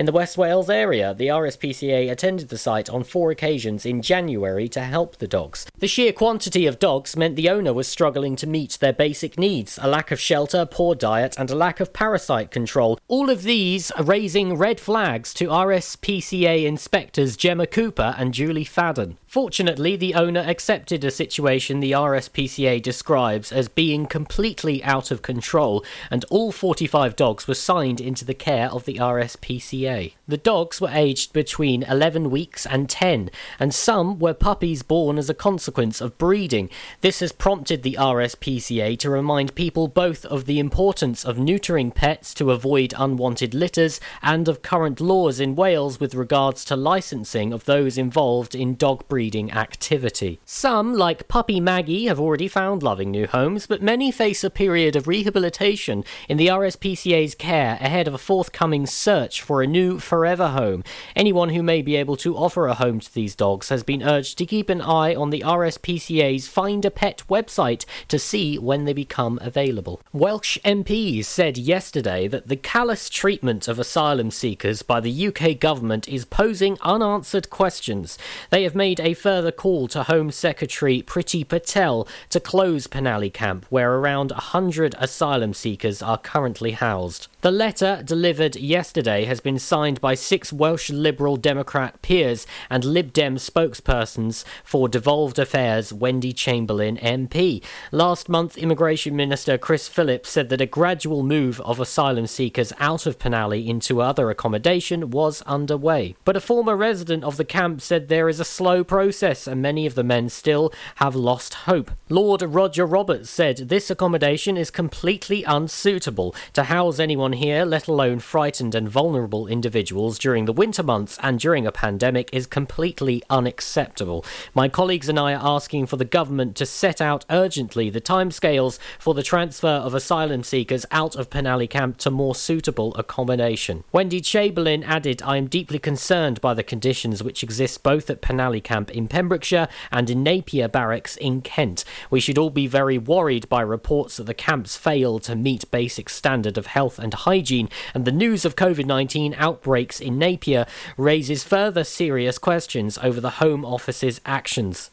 In the West Wales area, the RSPCA attended the site on four occasions in January to help the dogs. The sheer quantity of dogs meant the owner was struggling to meet their basic needs a lack of shelter, poor diet, and a lack of parasite control. All of these raising red flags to RSPCA inspectors Gemma Cooper and Julie Fadden. Fortunately, the owner accepted a situation the RSPCA describes as being completely out of control, and all 45 dogs were signed into the care of the RSPCA. The dogs were aged between 11 weeks and 10, and some were puppies born as a consequence of breeding. This has prompted the RSPCA to remind people both of the importance of neutering pets to avoid unwanted litters and of current laws in Wales with regards to licensing of those involved in dog breeding breeding activity. Some, like Puppy Maggie, have already found loving new homes, but many face a period of rehabilitation in the RSPCA's care ahead of a forthcoming search for a new forever home. Anyone who may be able to offer a home to these dogs has been urged to keep an eye on the RSPCA's Find a Pet website to see when they become available. Welsh MPs said yesterday that the callous treatment of asylum seekers by the UK government is posing unanswered questions. They have made a further call to Home Secretary Priti Patel to close Penally Camp, where around 100 asylum seekers are currently housed. The letter, delivered yesterday, has been signed by six Welsh Liberal Democrat peers and Lib Dem spokespersons for Devolved Affairs, Wendy Chamberlain MP. Last month, Immigration Minister Chris Philp said that a gradual move of asylum seekers out of Penally into other accommodation was underway. But a former resident of the camp said there is a slow process process, and many of the men still have lost hope. Lord Roger Roberts said this accommodation is completely unsuitable to house anyone here, let alone frightened and vulnerable individuals during the winter months and during a pandemic, is completely unacceptable. My colleagues and I are asking for the government to set out urgently the timescales for the transfer of asylum seekers out of Penally Camp to more suitable accommodation. Wendy Chamberlain added, I am deeply concerned by the conditions which exist both at Penally Camp in Pembrokeshire and in Napier Barracks in Kent. We should all be very worried by reports that the camps fail to meet basic standard of health and hygiene, and the news of COVID-19 outbreaks in Napier raises further serious questions over the Home Office's actions.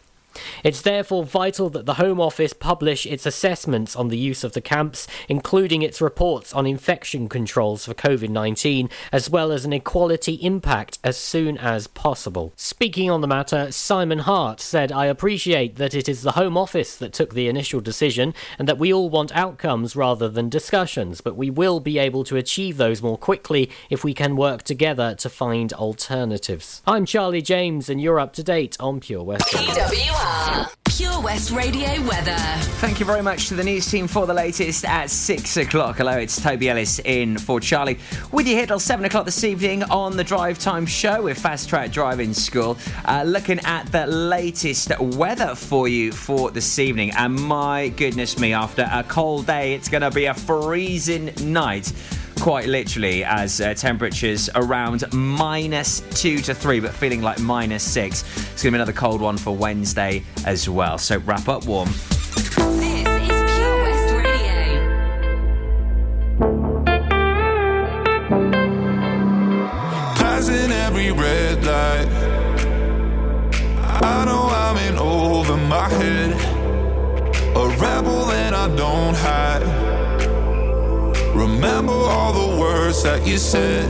It's therefore vital that the Home Office publish its assessments on the use of the camps, including its reports on infection controls for COVID 19, as well as an equality impact as soon as possible. Speaking on the matter, Simon Hart said, I appreciate that it is the Home Office that took the initial decision and that we all want outcomes rather than discussions, but we will be able to achieve those more quickly if we can work together to find alternatives. I'm Charlie James, and you're up to date on Pure West. Pure West Radio weather. Thank you very much to the news team for the latest at six o'clock. Hello, it's Toby Ellis in for Charlie. With you here till seven o'clock this evening on the Drive Time Show with Fast Track Driving School. Uh, looking at the latest weather for you for this evening. And my goodness me, after a cold day, it's going to be a freezing night quite literally as uh, temperatures around minus two to three, but feeling like minus six. It's going to be another cold one for Wednesday as well. So wrap up warm. This is pure west radio passing every red light. I know I'm in over my head. A rebel and I don't hide. Remember all the words that you said.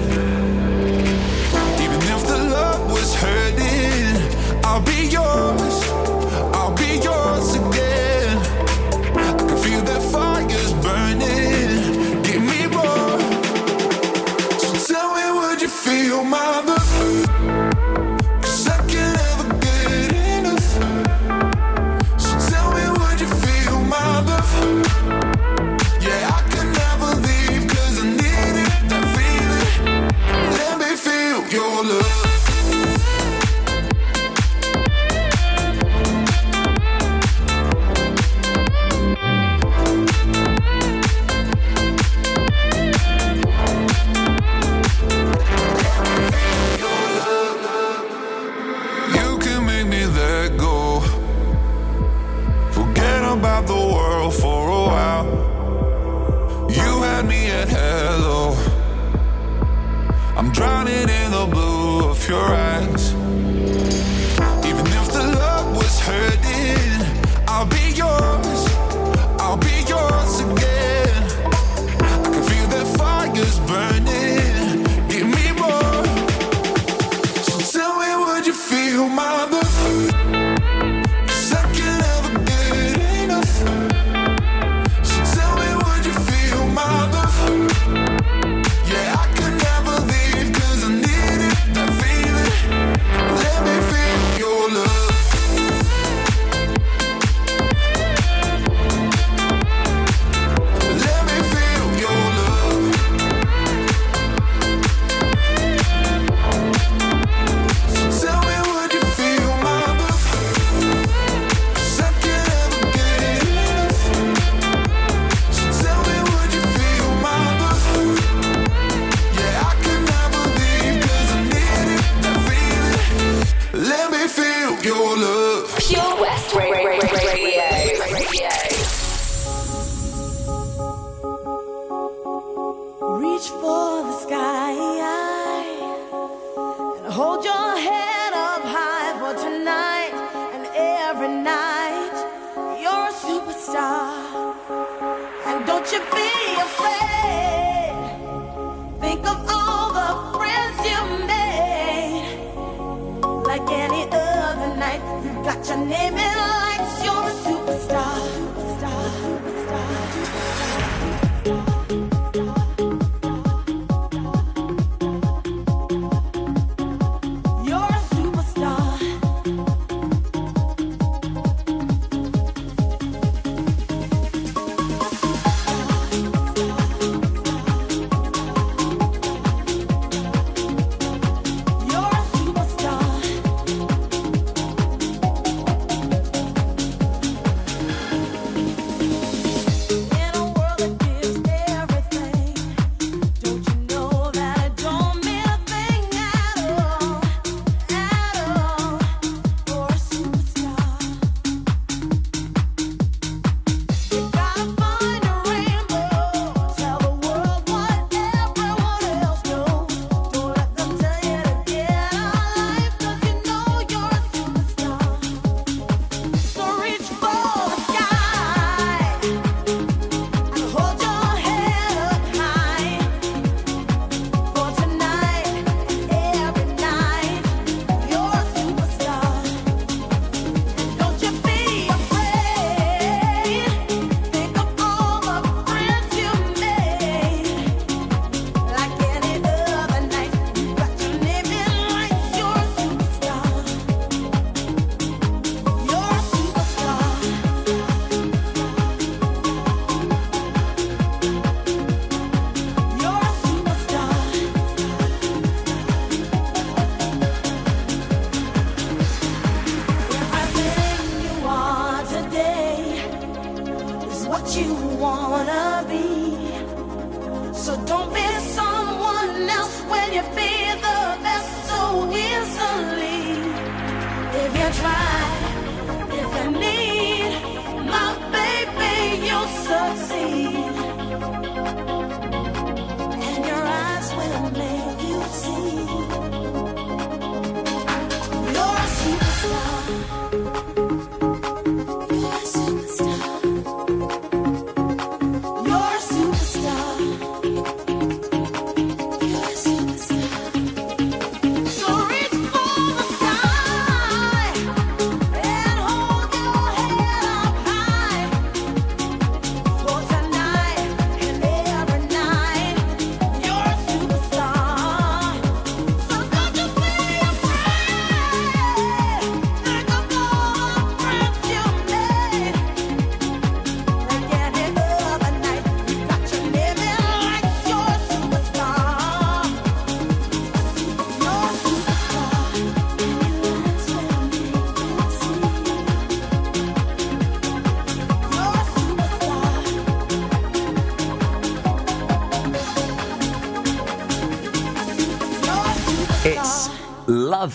Even if the love was hurting, I'll be yours. I'll be yours again. I can feel that fire's burning.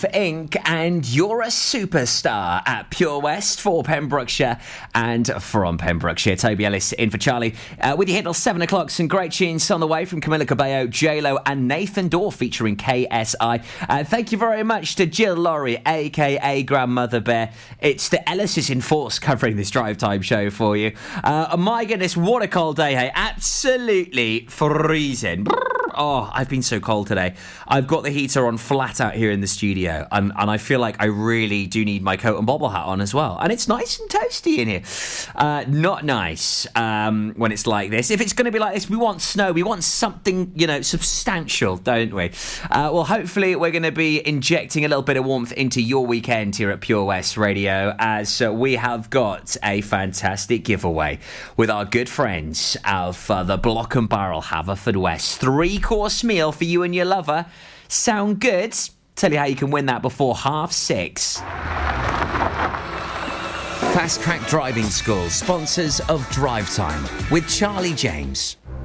Inc. and You're a Superstar at Pure West for Pembrokeshire and from Pembrokeshire. Toby Ellis in for Charlie. Uh, with you here till 7 o'clock, some great tunes on the way from Camila Cabello, J-Lo and Nathan Dawe featuring KSI. Uh, thank you very much to Jill Laurie, aka Grandmother Bear. It's the Ellis's in Force covering this drive time show for you. Uh, my goodness, what a cold day, hey. Absolutely freezing. Oh, I've been so cold today. I've got the heater on flat out here in the studio, and, and I feel like I really do need my coat and bobble hat on as well. And it's nice and toasty in here. Uh, not nice um, when it's like this. If it's going to be like this, we want snow. We want something, you know, substantial, don't we? Uh, well, hopefully, we're going to be injecting a little bit of warmth into your weekend here at Pure West Radio, as uh, we have got a fantastic giveaway with our good friends of the Block and Barrel Haverfordwest. Three course meal for you and your lover. Sound good? Tell you how you can win that before half six. Fast Track Driving School, sponsors of Drive Time with Charlie James.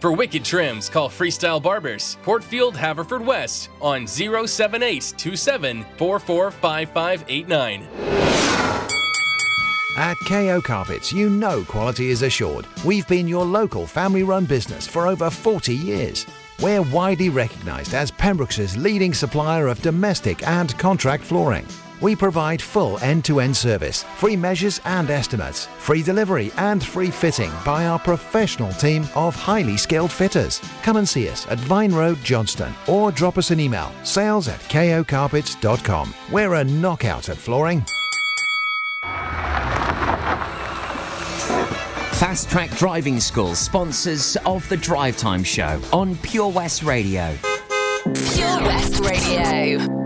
For wicked trims, call Freestyle Barbers, Portfield, Haverfordwest on 07827 445589. At KO Carpets, you know quality is assured. We've been your local family run business for over 40 years. We're widely recognised as Pembroke's leading supplier of domestic and contract flooring. We provide full end to end service, free measures and estimates, free delivery and free fitting by our professional team of highly skilled fitters. Come and see us at Vine Road, Johnston, or drop us an email sales at kocarpets.com. We're a knockout at flooring. Fast Track Driving School, sponsors of the Drive Time Show on Pure West Radio. Pure West Radio.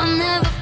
I'll never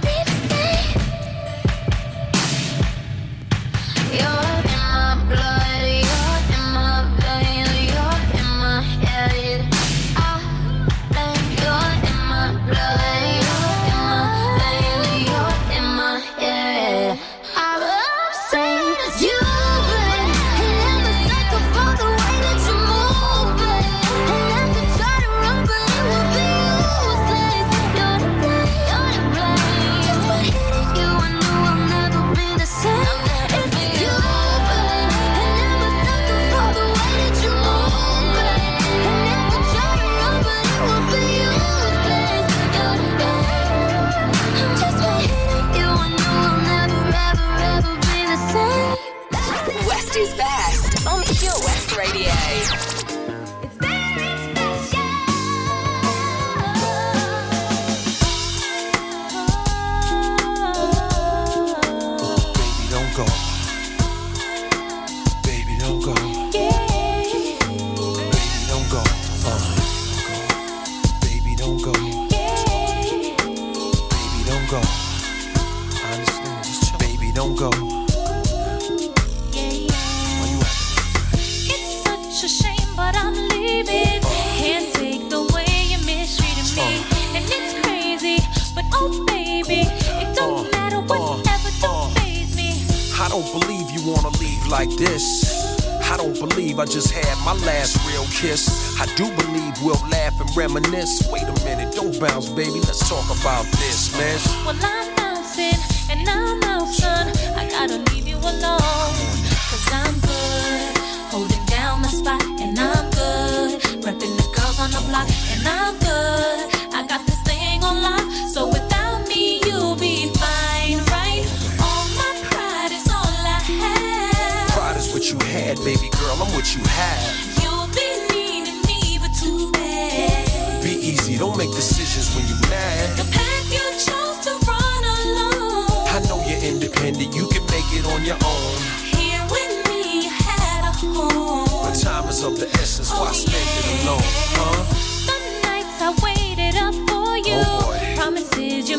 on your own. Here with me, you had a home. But time is of the essence, why oh, spend it alone, huh? The nights I waited up for you. Oh, boy. Promises you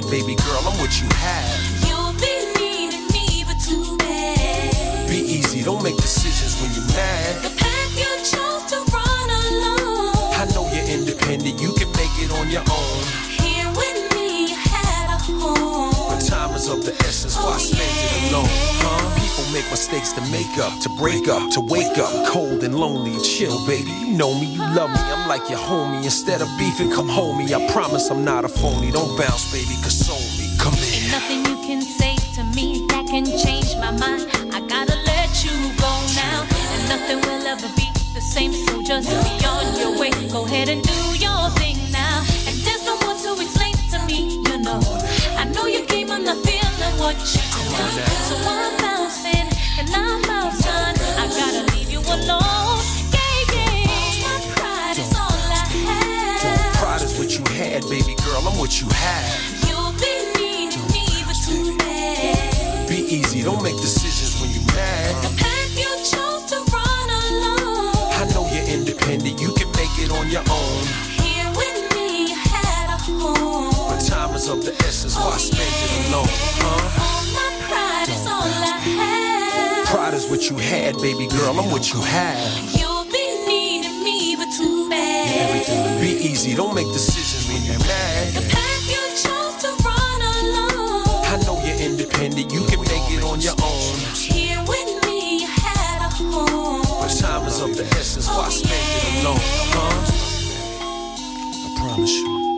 had, baby girl, I'm what you have. You'll be needing me, but too bad. Be easy, don't make decisions when you're mad. The path you chose to run alone. I know you're independent, you can make it on your own. Here with me, you had a home. But time is of the essence, why oh, spend it alone? Huh? People make mistakes to make up, to break up, to wake up. Cold and lonely, chill, baby. You know me, you love me, I'm like your homie. Instead of beefing, come home me. I promise I'm not a phony. Don't bounce, baby, console me. Come in. Nothing you can say to me that can change my mind. I gotta let you go now. And nothing will ever be the same. So just be on your way. Go ahead and do your thing now. And there's no more to explain to me, you know. I know you came, I'm not feeling what you do. So I'm bouncing and I'm out, son. I gotta leave you alone. Yeah, yeah. My pride is all I have. Pride is what you had, baby girl, I'm what you have. You'll be needing me, but too bad. Be easy, don't make decisions when you're mad. The path you chose to run alone. I know you're independent, you can make it on your own. Here with me, But time is of the essence, why oh, spend it alone? Huh? All my pride is all I have. Pride is what you had, baby girl, I'm what you have. You'll be needing me, but too bad. Be easy, don't make decisions when you're mad. The path you chose to run alone. I know you're independent, you can make it on your own. Here with me, you had a home. But time is of the essence, why oh, spend it alone? Huh? I promise you.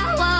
Out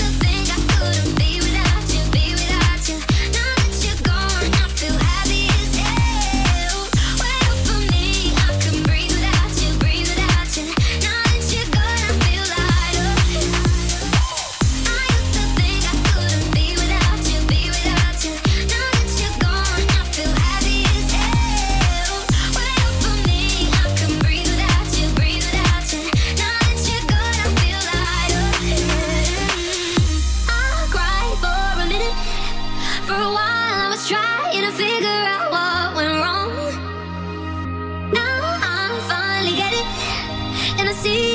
see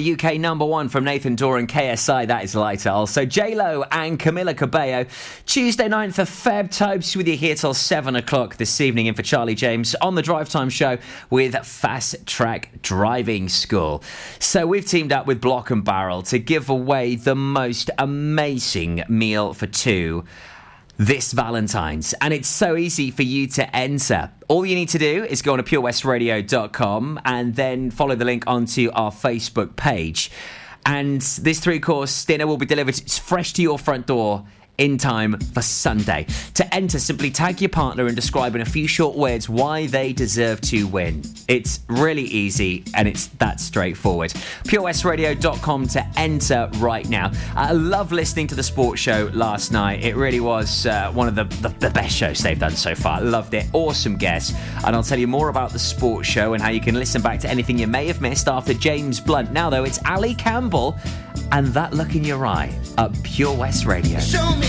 Former UK number one from Nathan Doran, KSI, that is lighter. Also, J-Lo and Camila Cabello. Tuesday 9th of Feb, Tobes with you here till 7 o'clock this evening in for Charlie James on the Drive Time Show with Fast Track Driving School. So we've teamed up with Block and Barrel to give away the most amazing meal for two this Valentine's. And it's so easy for you to enter. All you need to do is go on to purewestradio.com and then follow the link onto our Facebook page. And this three course dinner will be delivered it's fresh to your front door in time for Sunday. To enter, simply tag your partner and describe in a few short words why they deserve to win. It's really easy and it's that straightforward. purewestradio.com to enter right now. I love listening to the sports show last night. It really was uh, one of the, the, the best shows they've done so far. Loved it. Awesome guest. And I'll tell you more about the sports show and how you can listen back to anything you may have missed after James Blunt. Now, though, it's Ali Campbell and that look in your eye at Pure West Radio.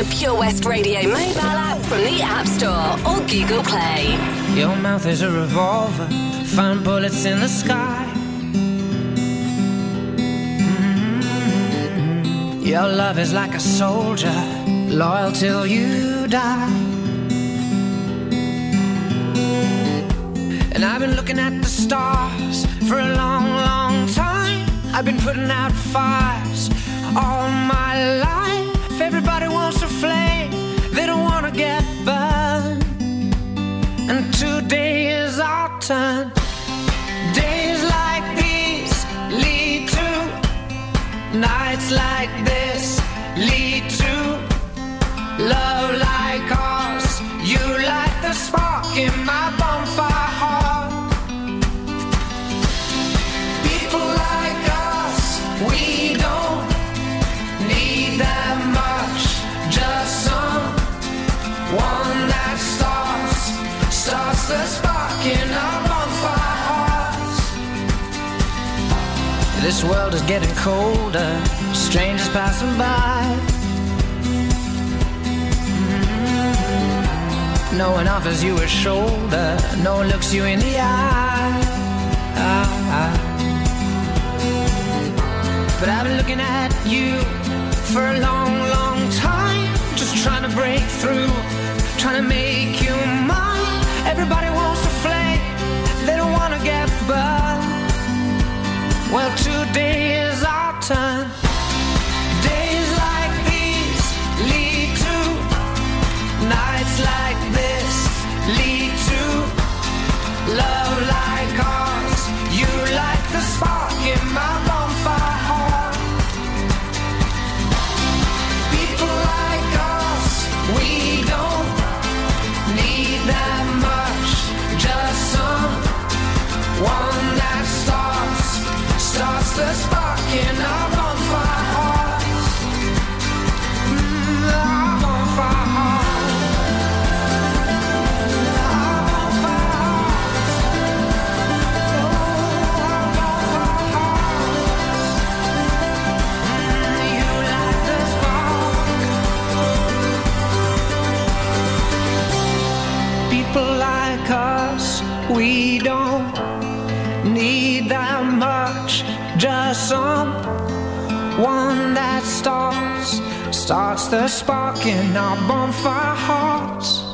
the Pure West Radio mobile app from the App Store or Google Play. Your mouth is a revolver, find bullets in the sky. Mm-hmm. Your love is like a soldier, loyal till you die. And I've been looking at the stars for a long, long time. I've been putting out fires all my life. Today is our turn. This world is getting colder, strangers passing by. Mm. No one offers you a shoulder, no one looks you in the eye. But I've been looking at you for a long, long time, just trying to break through, trying to make you mine. Everybody wants a flame, they don't want to get burned. Well, today is our turn. Days like these lead to nights like this lead to love we don't need that much. Just someone that starts, starts the spark in our bonfire hearts.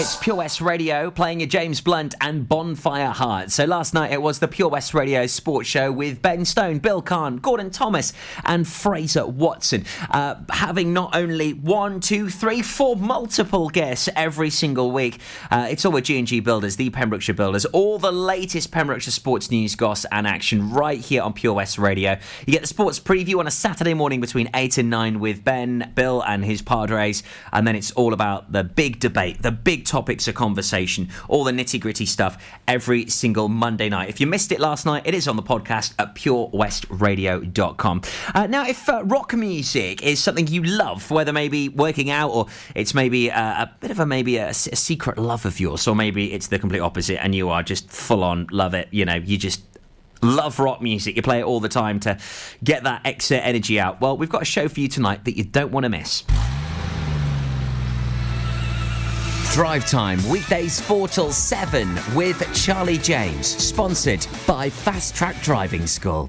It's Pure West Radio playing a James Blunt and Bonfire Heart. So last night it was the Pure West Radio Sports Show with Ben Stone, Bill Kahn, Gordon Thomas, and Fraser Watson. Uh, having not only one, two, three, four multiple guests every single week. Uh, it's all with G&G Builders, the Pembrokeshire Builders. All the latest Pembrokeshire sports news, goss, and action right here on Pure West Radio. You get the sports preview on a Saturday morning between 8 and 9 with Ben, Bill, and his Padres. And then it's all about the big debate, the big topics of conversation, all the nitty gritty stuff every single Monday night. If you missed it last night, it is on the podcast at purewestradio.com. Uh, now, if uh, rock music is something you love, whether maybe working out or it's maybe uh, a bit of a maybe a secret love of yours, or maybe it's the complete opposite and you are just full on love it, you know, you just love rock music. You play it all the time to get that extra energy out. Well, we've got a show for you tonight that you don't want to miss. Drive Time, weekdays 4 till 7 with Charlie James, sponsored by Fast Track Driving School.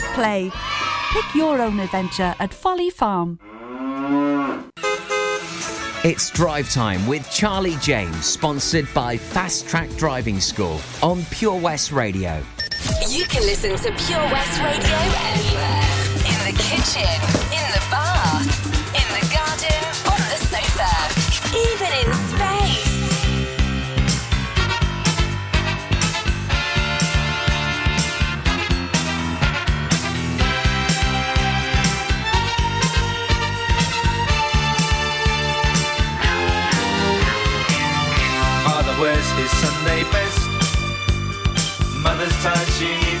play. Pick your own adventure at Folly Farm. It's Drive Time with Charlie James, sponsored by Fast Track Driving School on Pure West Radio. You can listen to Pure West Radio anywhere. In the kitchen, in the bath,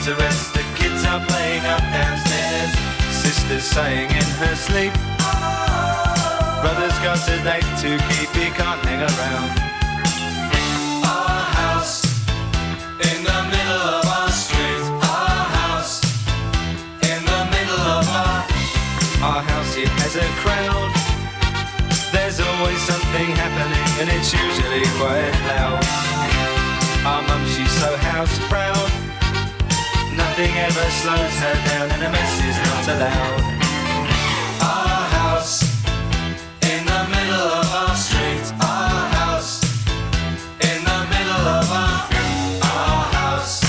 she needs a rest. The kids are playing up downstairs. Sister's saying in her sleep. Oh. Brother's got a date to keep, he can't hang around. Our house in the middle of our street. Our house in the middle of our our house. It has a crowd. There's always something happening, and it's usually quite loud. Our mum, she's so house proud. Nothing ever slows her down, and a mess is not allowed. Our house in the middle of our street. Our house in the middle of our our house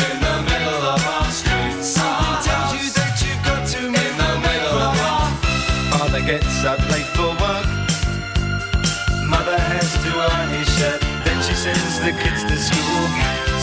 in the middle of our street. Something tells you that you've got to in the middle of our. Father gets up late for work. Mother has to iron his shirt. Then she sends the kids to school.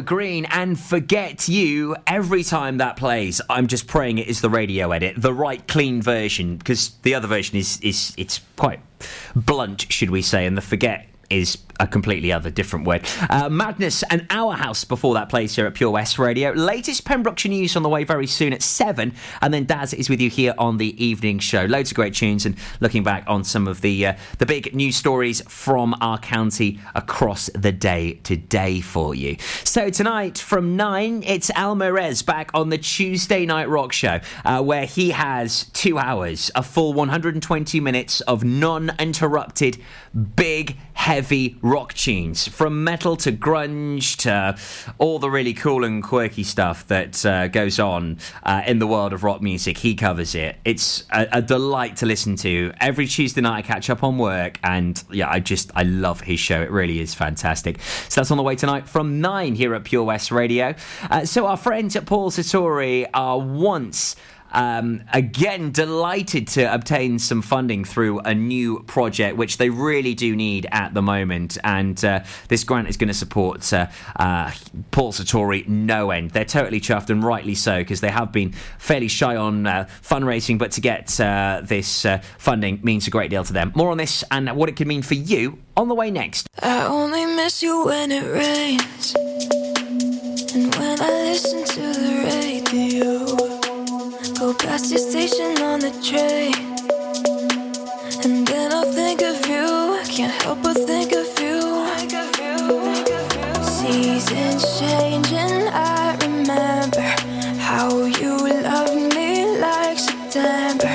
Green and Forget You. Every time that plays, I'm just praying it is the radio edit, the right clean version, because the other version is is it's quite blunt, should we say, and the Forget is a completely other different word. Uh, Madness and Our House before that plays here at Pure West Radio. Latest Pembrokeshire news on the way very soon at 7, and then Daz is with you here on the evening show. Loads of great tunes and looking back on some of the uh, the big news stories from our county across the day today for you. So tonight from 9, it's Al Merez back on the Tuesday Night Rock Show, uh, where he has two hours, a full 120 minutes of non-interrupted, big, heavy rock tunes, from metal to grunge to all the really cool and quirky stuff that uh, goes on uh, in the world of rock music. He covers it. It's a, a delight to listen to. Every Tuesday night I catch up on work, and yeah, I just I love his show. It really is fantastic. So that's on the way tonight from nine here at Pure West Radio. Uh, so our friends at Paul Sartori are once. Um, again, delighted to obtain some funding through a new project, which they really do need at the moment. And uh, this grant is going to support uh, uh, Paul Sartori no end. They're totally chuffed, and rightly so, because they have been fairly shy on uh, fundraising. But to get uh, this uh, funding means a great deal to them. More on this and what it could mean for you on the way next. I only miss you when it rains. And when I listen to the radio, go past your station on the train. And then I'll think of you. I Can't help but think of you. Seasons change, and I remember how you loved me like September.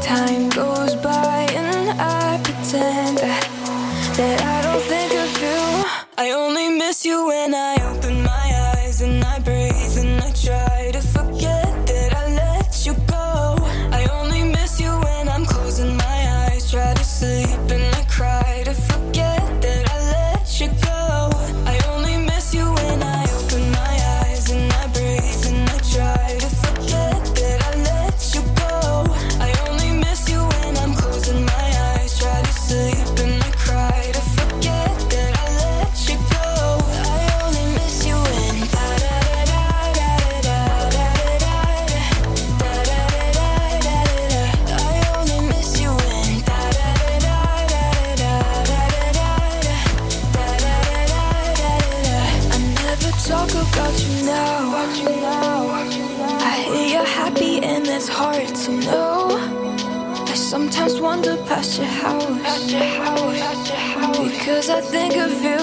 Time goes by, and I pretend that that I don't think of you. I only miss you when I open Because I think of you,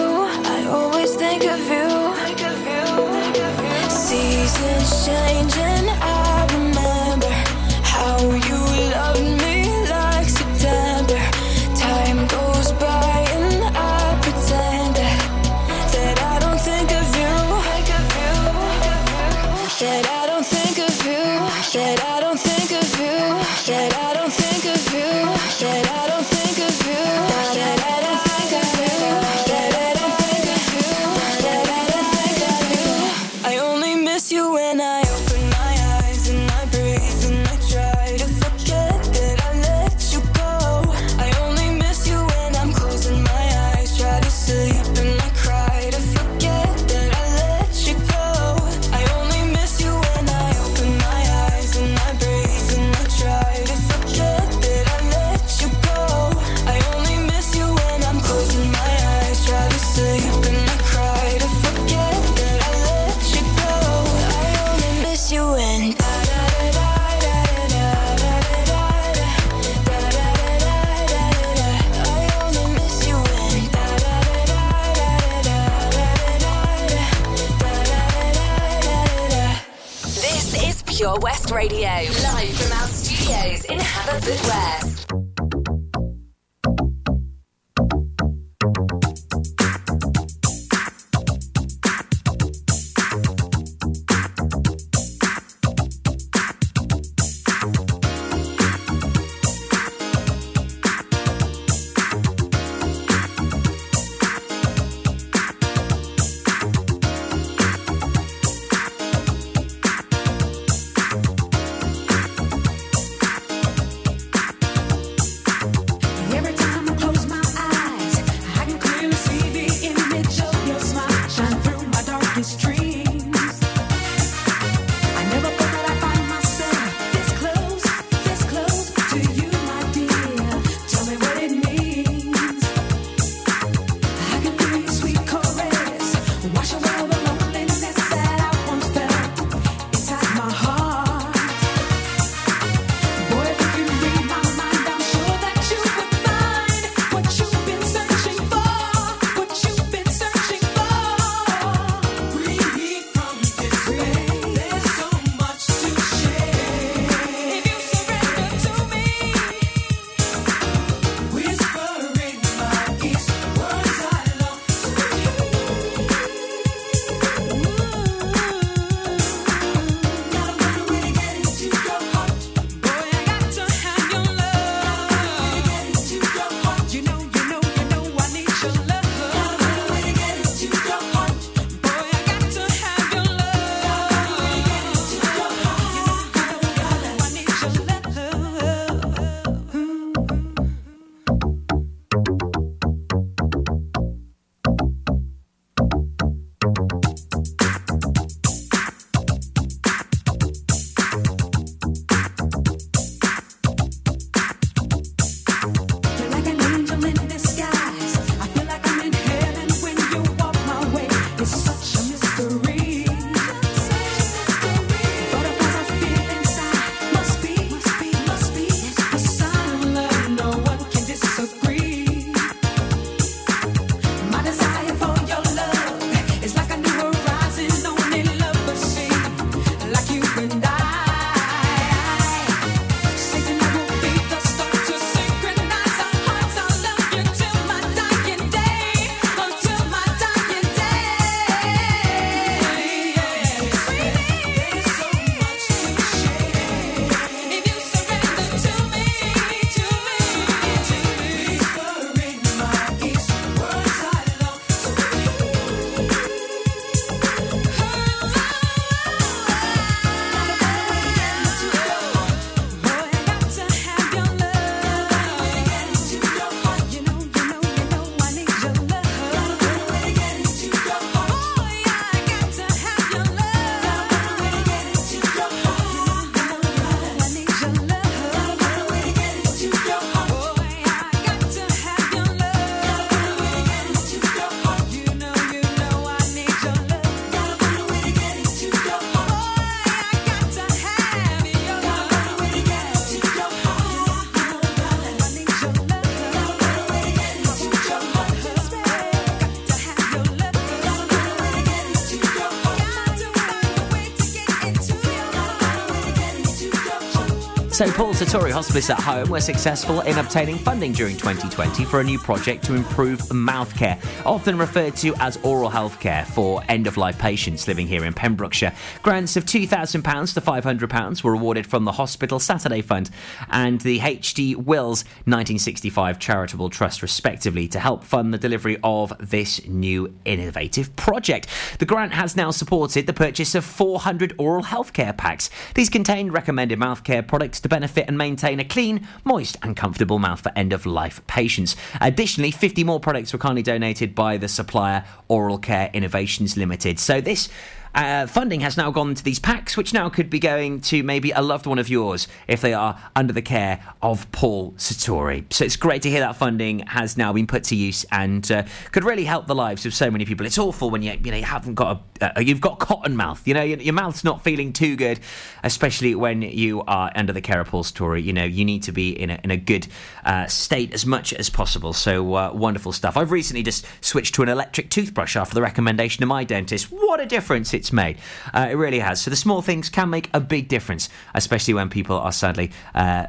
So, Paul Sartori Hospice at Home were successful in obtaining funding during 2020 for a new project to improve mouth care, often referred to as oral health care for end of life patients living here in Pembrokeshire. Grants of £2,000 to £500 were awarded from the Hospital Saturday Fund and the HD Wills 1965 Charitable Trust, respectively, to help fund the delivery of this new innovative project. The grant has now supported the purchase of 400 oral healthcare packs. These contain recommended mouth care products to benefit and maintain a clean, moist, and comfortable mouth for end of life patients. Additionally, 50 more products were kindly donated by the supplier Oral Care Innovations Limited. So this uh, funding has now gone to these packs, which now could be going to maybe a loved one of yours if they are under the care of Paul Sartori. So it's great to hear that funding has now been put to use and uh, could really help the lives of so many people. It's awful when you you know you haven't got a uh, you've got cotton mouth. You know your, your mouth's not feeling too good, especially when you are under the care of Paul Sartori. You know you need to be in a in a good uh, state as much as possible. So uh, wonderful stuff. I've recently just switched to an electric toothbrush after the recommendation of my dentist. What a difference it's made. Uh, it really has. So the small things can make a big difference, especially when people are sadly uh,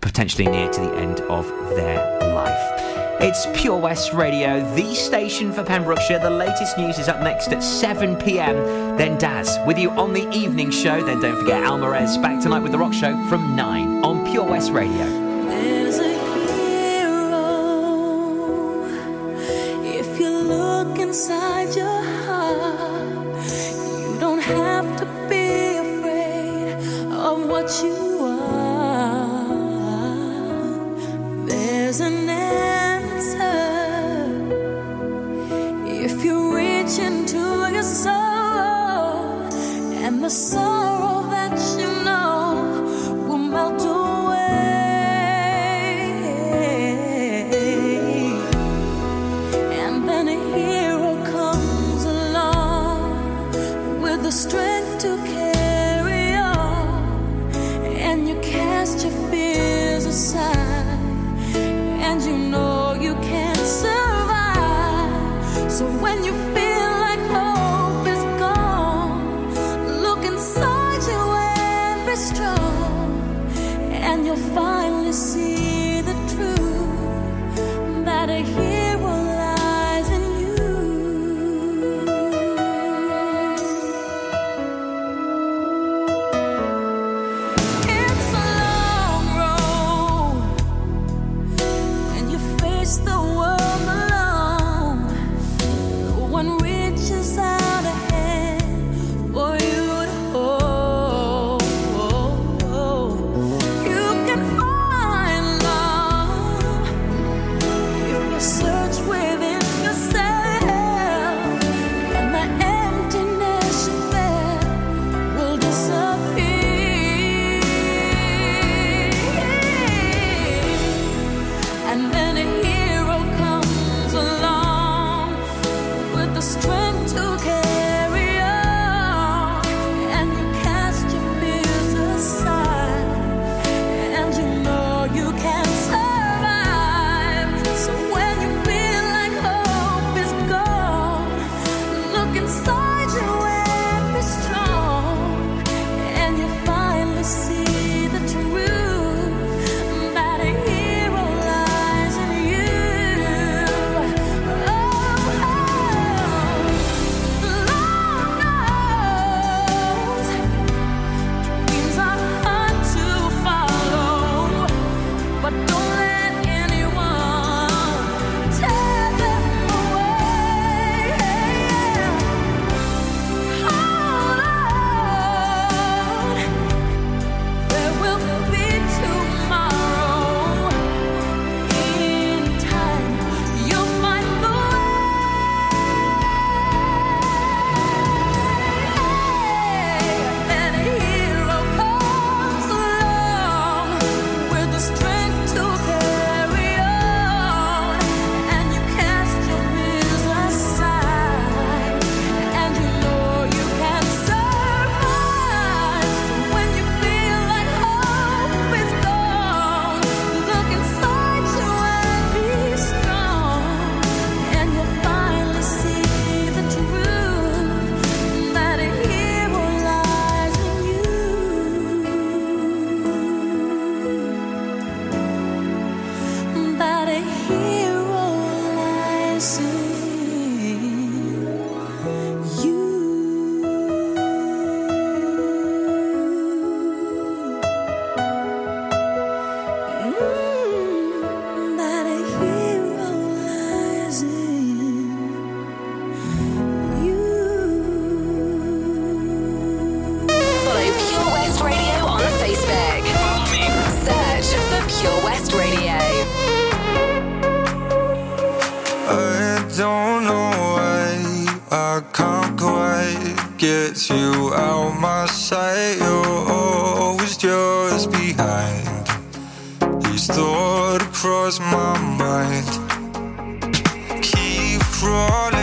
potentially near to the end of their life. It's Pure West Radio, the station for Pembrokeshire. The latest news is up next at 7 pm. Then Daz with you on the evening show. Then don't forget Almarez back tonight with the Rock Show from 9 on Pure West Radio. Inside your heart, what you are. There's an answer. If you reach into your soul and the sorrow that you just behind. These thoughts cross my mind. Keep crawling